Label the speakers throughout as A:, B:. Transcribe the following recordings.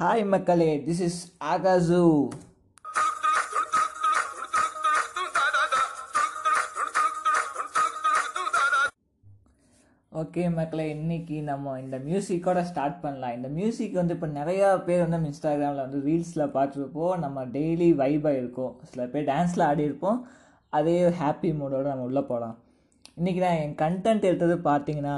A: Hi மக்களே. This is Akash okay மக்களே. இன்னைக்கு நம்ம இந்த மியூசிக்கோட ஸ்டார்ட் பண்ணலாம். இந்த மியூசிக் வந்து இப்போ நிறையா பேர் வந்து நம்ம இன்ஸ்டாகிராமில் வந்து ரீல்ஸில் பார்த்துருப்போம். நம்ம டெய்லி வைபாக இருக்கும். சில பேர் டான்ஸில் ஆடி இருப்போம். அதே ஹாப்பி மூடோடு நம்ம உள்ளே போகலாம் இன்றைக்கி நான் என் கண்டென்ட் எடுத்தது பார்த்தீங்கன்னா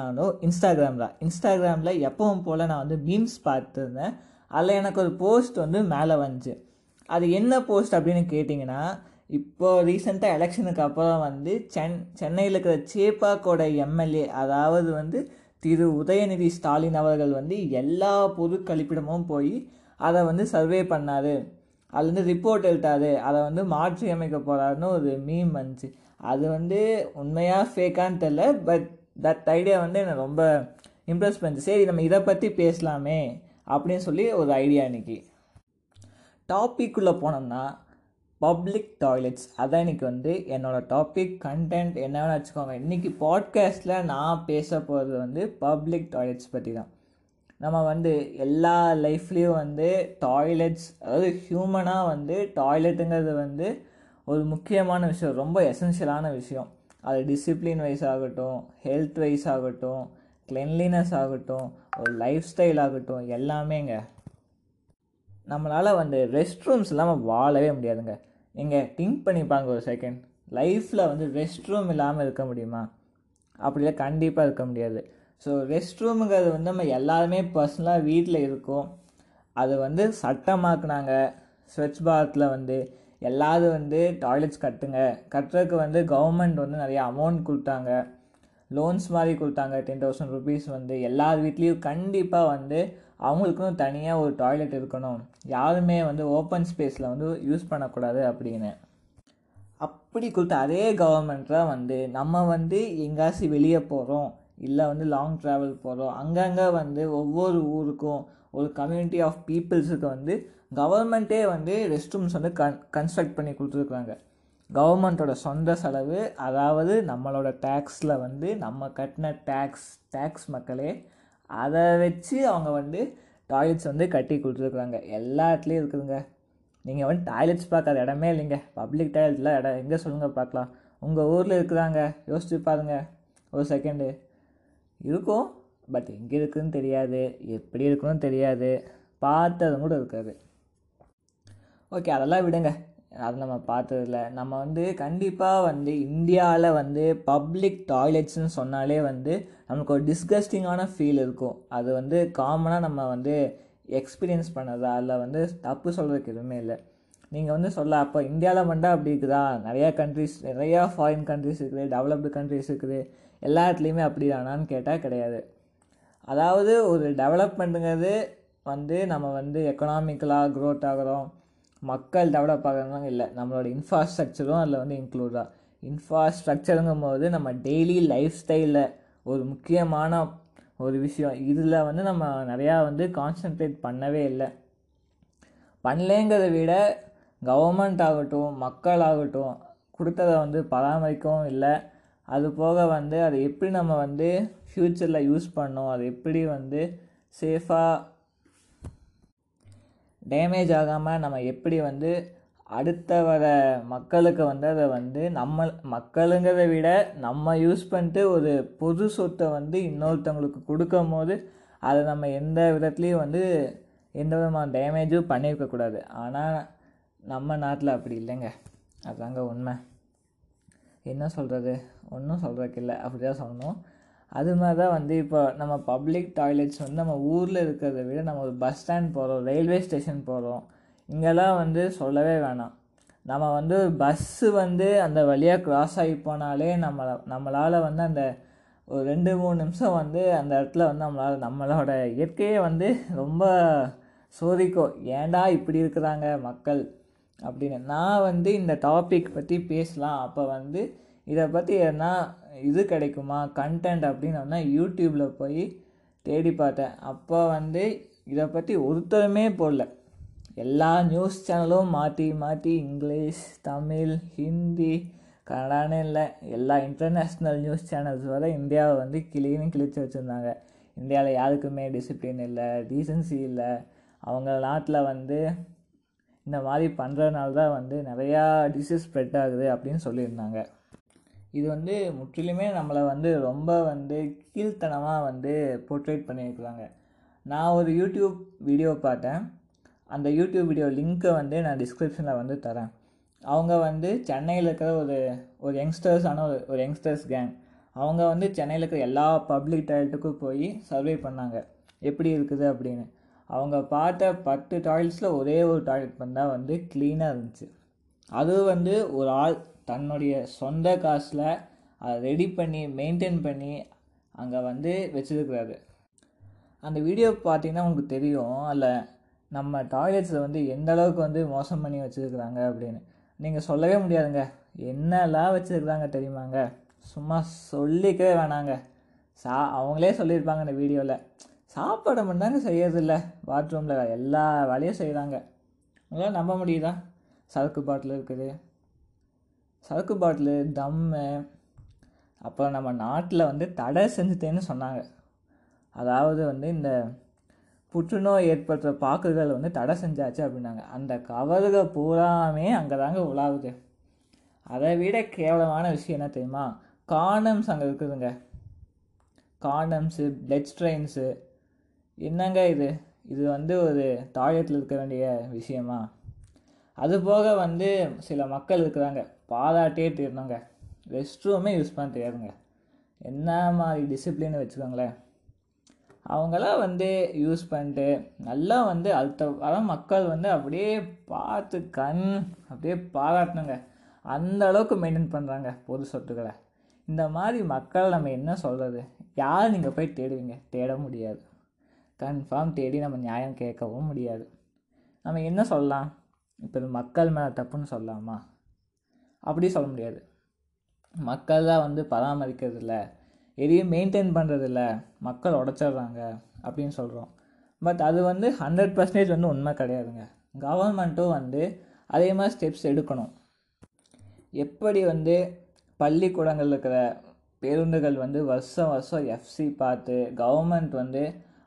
A: இன்ஸ்டாகிராம் தான் இன்ஸ்டாகிராமில் எப்பவும் போல் நான் வந்து மீம்ஸ் பார்த்துருந்தேன். அதில் எனக்கு ஒரு போஸ்ட் வந்து மேலே வந்துச்சு. அது என்ன போஸ்ட் அப்படின்னு கேட்டிங்கன்னா இப்போது ரீசெண்டாக எலெக்ஷனுக்கு அப்புறம் வந்து சென் சென்னையில் இருக்கிற சேப்பாக்கோட எம்எல்ஏ அதாவது வந்து திரு உதயநிதி ஸ்டாலின் அவர்கள் வந்து எல்லா பொது கழிப்பிடமும் போய் அதை வந்து சர்வே பண்ணார். அதுலேருந்து ரிப்போர்ட் எழுத்தாரு அதை வந்து மாற்றி அமைக்க போகிறாருன்னு ஒரு மீம் வந்துச்சு. அது வந்து உண்மையாக ஃபேக்கான்னு தெரில பட் தட் ஐடியா வந்து எனக்கு ரொம்ப இம்ப்ரெஸ் பண்ணுச்சு. சரி நம்ம இதை பற்றி பேசலாமே. அப்படின்னு சொல்லி ஒரு ஐடியா இன்னைக்கு. டாப்பிக்குள்ளே போனோம்னா பப்ளிக் டாய்லெட்ஸ் அதான் இன்றைக்கி வந்து என்னோடய டாபிக் கண்டென்ட் என்னன்னு வச்சுக்கோங்க. இன்றைக்கி பாட்காஸ்ட்டில் நான் பேச போகிறது வந்து பப்ளிக் டாய்லெட்ஸ் பற்றி தான். நம்ம வந்து எல்லா லைஃப்லேயும் வந்து டாய்லெட்ஸ் அதாவது ஹியூமனாக வந்து டாய்லெட்டுங்கிறது வந்து ஒரு முக்கியமான விஷயம் ரொம்ப எசென்ஷியலான விஷயம். அது டிசிப்ளின் வைஸ் ஆகட்டும் ஹெல்த் வைஸ் ஆகட்டும் கிளென்லினஸ் ஆகட்டும் ஒரு லைஃப் ஸ்டைல் ஆகட்டும் எல்லாமேங்க. நம்மளால் வந்து ரெஸ்ட் ரூம்ஸ் இல்லாமல் வாழவே முடியாதுங்க. நீங்கள் திங்க் பண்ணிப்பாங்க ஒரு செகண்ட் லைஃப்பில் வந்து ரெஸ்ட் ரூம் இல்லாமல் இருக்க முடியுமா? அப்படிலாம் கண்டிப்பாக இருக்க முடியாது. ஸோ ரெஸ்ட் ரூமுங்கிறது வந்து நம்ம எல்லாருமே பர்சனலாக வீட்டில் இருக்கோம். அது வந்து சட்டமாக்குனாங்க ஸ்வச் பாரத்தில் வந்து எல்லாரும் வந்து டாய்லெட்ஸ் கட்டுங்க. கட்டுறதுக்கு வந்து கவர்மெண்ட் வந்து நிறைய அமௌண்ட் கொடுத்தாங்க. லோன்ஸ் மாதிரி கொடுத்தாங்க டென் தௌசண்ட் ருபீஸ் வந்து. எல்லார் வீட்லேயும் கண்டிப்பாக வந்து அவங்களுக்குன்னு தனியாக ஒரு டாய்லெட் இருக்கணும். யாருமே வந்து ஓப்பன் ஸ்பேஸில் வந்து யூஸ் பண்ணக்கூடாது அப்படின்னு. அப்படி கொடுத்த அதே கவர்மெண்ட்டில் வந்து நம்ம வந்து எங்காச்சும் வெளியே போகிறோம் இல்லை வந்து லாங் ட்ராவல் போகிறோம் அங்கங்கே வந்து ஒவ்வொரு ஊருக்கும் ஒரு கம்யூனிட்டி ஆஃப் பீப்புள்ஸுக்கு வந்து கவர்மெண்ட்டே வந்து ரெஸ்ட் ரூம்ஸ் வந்து கன் கன்ஸ்ட்ரக்ட் பண்ணி கொடுத்துருக்குறாங்க. கவர்மெண்ட்டோட சொந்த செலவு அதாவது நம்மளோட டேக்ஸில் வந்து நம்ம கட்டின டேக்ஸ் டேக்ஸ் மக்களே அதை வச்சு அவங்க வந்து டாய்லெட்ஸ் வந்து கட்டி கொடுத்துருக்குறாங்க. எல்லா இடத்துலையும் இருக்குதுங்க. நீங்கள் வந்து டாய்லெட்ஸ் பார்க்காத இடமே இல்லைங்க. பப்ளிக் டாய்லெட்டில் இடம் எங்கே சொல்லுங்கள் பார்க்கலாம். உங்கள் ஊரில் இருக்குதாங்க? யோசிச்சு பாருங்க. ஒரு செகண்டு இருக்கும். பட் எங்கே இருக்குதுன்னு தெரியாது. எப்படி இருக்குன்னு தெரியாது. பார்த்ததும் கூட இருக்காது. ஓகே அதெல்லாம் விடுங்க. அது நம்ம பார்த்ததில்ல. நம்ம வந்து கண்டிப்பாக வந்து இந்தியாவில் வந்து பப்ளிக் டாய்லெட்ஸ்னு சொன்னாலே வந்து நமக்கு ஒரு டிஸ்கஸ்டிங்கான ஃபீல் இருக்கும். அது வந்து காமனாக நம்ம வந்து எக்ஸ்பீரியன்ஸ் பண்ணதா. அதில் வந்து தப்பு சொல்கிறதுக்கு எதுவுமே இல்லை. நீங்கள் வந்து சொல்ல அப்போ இந்தியாவில் மட்டும் அப்படி இருக்குதா? நிறையா கண்ட்ரிஸ் நிறையா ஃபாரின் கண்ட்ரிஸ் இருக்குது டெவலப்டு கண்ட்ரிஸ் இருக்குது. எல்லா இடத்துலையுமே அப்படி தானான்னு கேட்டால் கிடையாது. அதாவது ஒரு டெவலப்மெண்ட்டுங்கிறது வந்து நம்ம வந்து எக்கனாமிக்கலாக க்ரோத் ஆகிறோம். மக்கள் டெவலப் ஆகிறதுலாம் இல்லை. நம்மளோட இன்ஃப்ராஸ்ட்ரக்சரும் அதில் வந்து இன்க்ளூட் தான் இன்ஃப்ராஸ்ட்ரக்சருங்கும் போது நம்ம டெய்லி லைஃப் ஸ்டைலில் ஒரு முக்கியமான ஒரு விஷயம். இதில் வந்து நம்ம நிறையா வந்து கான்சென்ட்ரேட் பண்ணவே இல்லை. பண்ணலேங்கிறத விட கவர்மெண்ட் ஆகட்டும் மக்கள் ஆகட்டும் கொடுத்ததை வந்து பராமரிக்கவும் இல்லை. அது போக வந்து அதை எப்படி நம்ம வந்து ஃப்யூச்சரில் யூஸ் பண்ணோம் அது எப்படி வந்து சேஃபாக டேமேஜ் ஆகாமல் நம்ம எப்படி வந்து அடுத்த வர மக்களுக்கு வந்து அதை வந்து நம்ம மக்களுங்கிறத விட நம்ம யூஸ் பண்ணிட்டு ஒரு பொது சொத்தை வந்து இன்னொருத்தவங்களுக்கு கொடுக்கும் போது அதை நம்ம எந்த விதத்துலேயும் வந்து எந்த விதமான டேமேஜும் பண்ணியிருக்கக்கூடாது ஆனால் நம்ம நாட்டில் அப்படி இல்லைங்க. அதுதாங்க உண்மை. என்ன சொல்கிறது ஒன்றும் சொல்கிறதுக்கு இல்லை. அப்படி தான் சொல்லணும். அது மாதிரி தான் வந்து இப்போ நம்ம பப்ளிக் டாய்லெட்ஸ் வந்து நம்ம ஊரில் இருக்கிறத விட நம்ம ஒரு பஸ் ஸ்டாண்ட் போகிறோம் ரயில்வே ஸ்டேஷன் போகிறோம் இங்கெல்லாம் வந்து சொல்லவே வேணாம். நம்ம வந்து பஸ்ஸு வந்து அந்த வழியாக க்ராஸ் ஆகி போனாலே நம்மளை நம்மளால் வந்து அந்த ஒரு ரெண்டு மூணு நிமிஷம் வந்து அந்த இடத்துல வந்து நம்மளால் நம்மளோட இயற்கையே வந்து ரொம்ப சோதிக்கும் ஏன்டா இப்படி இருக்கிறாங்க மக்கள் அப்படின்னு. நான் வந்து இந்த டாபிக் பற்றி பேசலாம். அப்போ வந்து இதை பற்றி எதனா இது கிடைக்குமா கண்டென்ட் அப்படின்னு யூடியூப்பில் போய் தேடி பார்த்தேன். அப்போ வந்து இதை பற்றி ஒருத்தருமே போடல. எல்லா நியூஸ் சேனலும் மாற்றி மாற்றி இங்கிலீஷ் தமிழ் ஹிந்தி கன்னடானே இல்லை எல்லா இன்டர்நேஷ்னல் நியூஸ் சேனல்ஸ் வர இந்தியாவை வந்து கிளின்னு கிழிச்சு வச்சுருந்தாங்க. இந்தியாவில் யாருக்குமே டிசிப்ளின் இல்லை டீசன்சி இல்லை. அவங்க நாட்டில் வந்து இந்த மாதிரி பண்ணுறதுனால தான் வந்து நிறையா டிசீஸ் ஸ்ப்ரெட் ஆகுது அப்படின்னு சொல்லியிருந்தாங்க. இது வந்து முற்றிலுமே நம்மளை வந்து ரொம்ப வந்து கீழ்த்தனமாக வந்து போர்ட்ரேட் பண்ணியிருக்கிறாங்க. நான் ஒரு யூடியூப் வீடியோ பார்த்தேன். அந்த யூடியூப் வீடியோ லிங்க்கை வந்து நான் டிஸ்கிரிப்ஷனில் வந்து தரேன். அவங்க வந்து சென்னையில் இருக்கிற ஒரு ஒரு யங்ஸ்டர்ஸான ஒரு ஒரு யங்ஸ்டர்ஸ் கேங் அவங்க வந்து சென்னையில் இருக்கிற எல்லா பப்ளிக் டாய்லெட்டுக்கும் போய் சர்வே பண்ணாங்க. எப்படி இருக்குது அப்படின்னு. அவங்க பார்த்த பத்து டாய்லெட்ஸில் ஒரே ஒரு டாய்லெட் பண்ணால் வந்து க்ளீனாக இருந்துச்சு. அது வந்து ஒரு ஆள் தன்னுடைய சொந்த காசில் அதை ரெடி பண்ணி மெயின்டைன் பண்ணி அங்கே வந்து வச்சுருக்கிறாரு. அந்த வீடியோ பார்த்தீங்கன்னா உங்களுக்கு தெரியும். அதில் நம்ம டாய்லெட்ஸில் வந்து எந்த அளவுக்கு வந்து மோசம் பண்ணி வச்சுருக்குறாங்க அப்படின்னு. நீங்கள் சொல்லவே முடியாதுங்க. என்னெல்லாம் வச்சுருக்குறாங்க தெரியுமாங்க? சும்மா சொல்லிக்கவே வேணாங்க. சா அவங்களே சொல்லியிருப்பாங்க இந்த வீடியோவில் சாப்பாடு மட்டும்தாங்க செய்யறதில்ல. பாத்ரூமில் எல்லா வேலையும் செய்கிறாங்க உங்களால் நம்ப முடியுதா? சரக்கு பாட்டில் இருக்குது. சரக்கு பாட்டிலு தம்மு அப்புறம் நம்ம நாட்டில் வந்து தடை செஞ்சுட்டேன்னு சொன்னாங்க. அதாவது வந்து இந்த புற்றுநோய் ஏற்படுற பாக்குகள் வந்து தடை செஞ்சாச்சு அப்படின்னாங்க. அந்த கவர்கள் பூராமே அங்கே தாங்க உலாவுது. அதை விட கேவலமான விஷயம் என்ன தெரியுமா? காண்டம்ஸ் அங்கே இருக்குதுங்க. காண்டம்ஸு பிளட் ஸ்ட்ரெயின்ஸு என்னங்க இது? இது வந்து ஒரு டாய்லெட்டில் இருக்க வேண்டிய விஷயமா? அதுபோக வந்து சில மக்கள் இருக்கிறாங்க. பாராட்டே தீரணுங்க. ரெஸ்ட் ரூமே யூஸ் பண்ண தெரியாதுங்க. என்ன மாதிரி டிசிப்ளின்னு வச்சுக்கோங்களேன். அவங்களாம் வந்து யூஸ் பண்ணிட்டு நல்லா வந்து அடுத்த வர மக்கள் வந்து அப்படியே பார்த்து கண் அப்படியே பாராட்டணுங்க. அந்த அளவுக்கு மெயின்டைன் பண்ணுறாங்க பொது சொத்துக்களை. இந்த மாதிரி மக்கள் நம்ம என்ன சொல்கிறது யார் நீங்கள் போய் தேடுவீங்க? தேட முடியாது. கன்ஃபார்ம் தேடி நம்ம நியாயம் கேட்கவும் முடியாது. நம்ம என்ன சொல்லலாம்? இப்போ இது மக்கள் மேலே தப்புன்னு சொல்லலாமா? அப்படி சொல்ல முடியாது. மக்கள் தான் வந்து பராமரிக்கிறது இல்லை எதையும் மெயின்டைன் பண்ணுறதில்ல மக்கள் உடச்சிட்றாங்க அப்படின்னு சொல்கிறோம் பட் அது வந்து ஹண்ட்ரட் பர்சன்டேஜ் வந்து உண்மை கிடையாதுங்க. கவர்மெண்ட்டும் வந்து அதே மாதிரி ஸ்டெப்ஸ் எடுக்கணும். எப்படி வந்து பள்ளிக்கூடங்கள் இருக்கிற பேருந்துகள் வந்து வருஷம் வருஷம் எஃப்சி பார்த்து கவர்மெண்ட் வந்து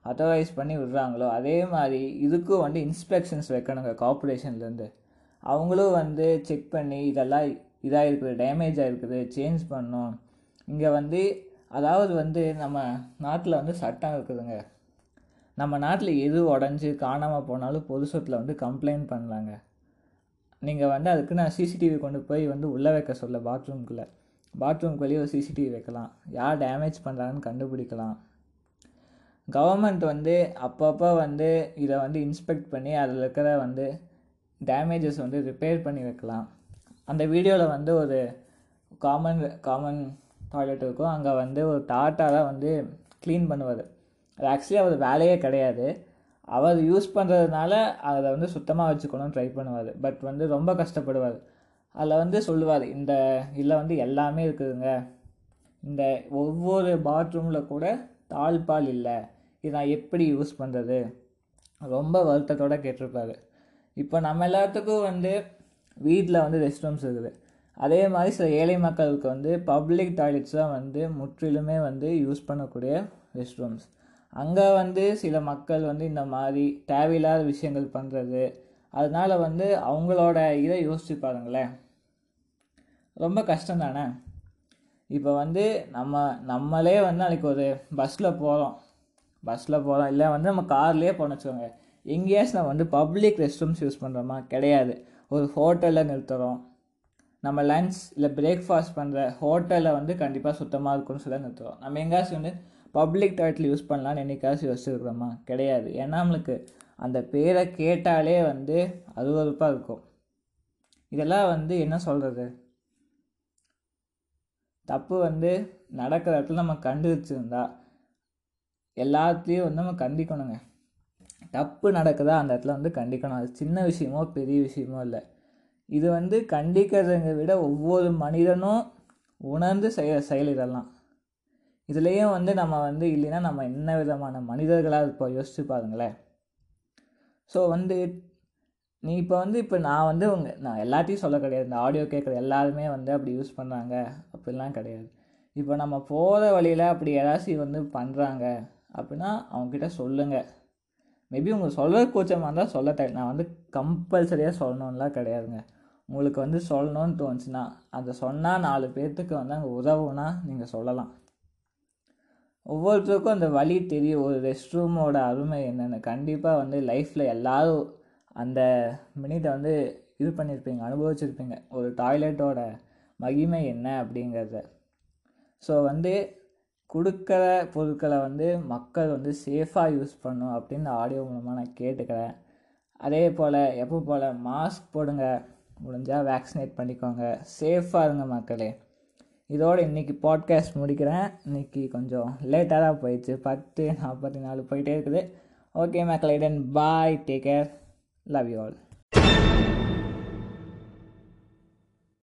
A: அத்தரைஸ் பண்ணி விடுறாங்களோ அதே மாதிரி இதுக்கும் வந்து இன்ஸ்பெக்ஷன்ஸ் வைக்கணுங்க கார்பரேஷன்லேருந்து அவங்களும் வந்து செக் பண்ணி இதெல்லாம் இதாக இருக்குது டேமேஜ் ஆகிருக்குது சேஞ்ச் பண்ணணும் இங்கே வந்து அதாவது வந்து நம்ம நாட்டில் வந்து சட்டம் இருக்குதுங்க. நம்ம நாட்டில் எது உடஞ்சி காணாமல் போனாலும் பொது சொத்தில் வந்து கம்ப்ளைண்ட் பண்ணலாங்க. நீங்கள் வந்து அதுக்கு நான் சிசிடிவி கொண்டு போய் வந்து உள்ளே வைக்க சொல்ல பாத்ரூம்குள்ளே பாத்ரூம்க்கு வெளியே ஒரு சிசிடிவி வைக்கலாம். யார் டேமேஜ் பண்ணுறாங்கன்னு கண்டுபிடிக்கலாம். கவர்மெண்ட் வந்து அப்பப்போ வந்து இதை வந்து இன்ஸ்பெக்ட் பண்ணி அதில் இருக்கிற வந்து டேமேஜஸ் வந்து ரிப்பேர் பண்ணி வைக்கலாம். அந்த வீடியோவில் வந்து ஒரு காமன் காமன் டாய்லெட் இருக்கும். அங்கே வந்து ஒரு டாட்டா தான் வந்து க்ளீன் பண்ணுவார். அது ஆக்சுவலி அவர் வேலையே கிடையாது. அவர் யூஸ் பண்ணுறதுனால அதை வந்து சுத்தமாக வச்சுக்கணும்னு ட்ரை பண்ணுவார். பட் வந்து ரொம்ப கஷ்டப்படுவார். அதில் வந்து சொல்லுவார் இந்த இதில் வந்து எல்லாமே இருக்குதுங்க. இந்த ஒவ்வொரு பாத்ரூமில் கூட தாழ்பால் இல்லை. இது நான் எப்படி யூஸ் பண்ணுறது ரொம்ப வருத்தத்தோடு கேட்டிருப்பாரு. இப்போ நம்ம எல்லாத்துக்கும் வந்து வீட்டில் வந்து ரெஸ்ட் ரூம்ஸ் இருக்குது. அதே மாதிரி சில ஏழை மக்களுக்கு வந்து பப்ளிக் டாய்லெட்ஸ் தான் வந்து முற்றிலுமே வந்து யூஸ் பண்ணக்கூடிய ரெஸ்ட் ரூம்ஸ் அங்கே வந்து சில மக்கள் வந்து இந்த மாதிரி தேவையில்லாத விஷயங்கள் பண்ணுறது அதனால் வந்து அவங்களோட இதை யோசிச்சு பாருங்களேன். ரொம்ப கஷ்டம் தானே? இப்போ வந்து நம்ம நம்மளே வந்து நாளைக்கு ஒரு பஸ்ஸில் போகிறோம் பஸ்ஸில் போகிறோம் இல்லை வந்து நம்ம கார்லேயே போனோம் வச்சுக்கோங்க. எங்கேயாச்சும் நம்ம வந்து பப்ளிக் ரெஸ்ட் ரூம்ஸ் யூஸ் பண்ணுறோமா கிடையாது. ஒரு ஹோட்டலில் நிறுத்துகிறோம் நம்ம லன்ச் இல்லை பிரேக்ஃபாஸ்ட் பண்ணுற ஹோட்டலில் வந்து கண்டிப்பாக சுத்தமாக இருக்கும்னு சொல்லி நிறுத்துகிறோம் நம்ம எங்கேயாச்சும் வந்து பப்ளிக் டாய்லெட்டில் யூஸ் பண்ணலான்னு என்னைக்காச்சும் யோசிச்சுருக்குறோமா? கிடையாது. ஏன்னா நம்மளுக்கு அந்த பேரை கேட்டாலே வந்து அருவறுப்பாக இருக்கும். இதெல்லாம் வந்து என்ன சொல்கிறது தப்பு வந்து நடக்கிற இடத்துல நம்ம கண்டுச்சிருந்தா எல்லாத்தையும் வந்து நம்ம கண்டிக்கணுங்க. தப்பு நடக்குதா? அந்த இடத்துல வந்து கண்டிக்கணும். அது சின்ன விஷயமோ பெரிய விஷயமோ இல்லை. இது வந்து கண்டிக்கிறதை விட ஒவ்வொரு மனிதனும் உணர்ந்து செய்கிற செயல் இதெல்லாம் இதுலேயும் வந்து நம்ம வந்து இல்லைன்னா நம்ம என்ன விதமான மனிதர்களாக இருப்போம் யோசிச்சு பாருங்களேன். ஸோ வந்து நீ இப்போ வந்து இப்போ நான் வந்து உங்க நான் எல்லாத்தையும் சொல்ல கிடையாது. இந்த ஆடியோ கேட்குற எல்லாருமே வந்து அப்படி யூஸ் பண்ணுறாங்க அப்படிலாம் கிடையாது. இப்போ நம்ம போகிற வழியில் அப்படி யாராச்சும் வந்து பண்ணுறாங்க அப்படின்னா அவங்கக்கிட்ட சொல்லுங்கள் மேபி உங்கள் சொல்கிற கோச்சமாக இருந்தால் சொல்ல தேவை நான் வந்து கம்பல்சரியாக சொல்லணும்லாம் கிடையாதுங்க. உங்களுக்கு வந்து சொல்லணும்னு தோணுச்சுன்னா அதை சொன்னால் நாலு பேர்த்துக்கு வந்து அங்கே உதவுனா நீங்கள் சொல்லலாம். ஒவ்வொருத்தருக்கும் அந்த வழி தெரியும். ஒரு ரெஸ்ட் ரூமோட அருமை என்னென்னு. கண்டிப்பாக வந்து லைஃப்பில் எல்லோரும் அந்த மினிட்டை வந்து இது பண்ணியிருப்பீங்க அனுபவிச்சிருப்பீங்க. ஒரு டாய்லெட்டோட மகிமை என்ன அப்படிங்கிறத. ஸோ வந்து கொடுக்குற பொருட்களை வந்து மக்கள் வந்து சேஃபாக யூஸ் பண்ணும் அப்படின்னு ஆடியோ மூலமாக நான் கேட்டுக்கிறேன். அதே போல் எப்போ போல் மாஸ்க் போடுங்க. முடிஞ்சால் வேக்சினேட் பண்ணிக்கோங்க. சேஃபாக இருங்க மக்களே. இதோடு இன்றைக்கி பாட்காஸ்ட் முடிக்கிறேன். இன்றைக்கி கொஞ்சம் லேட்டாக தான் போயிடுச்சு. பத்து நாற்பத்தி நாலு போயிட்டே இருக்குது. ஓகே மக்களே then bye take care love you all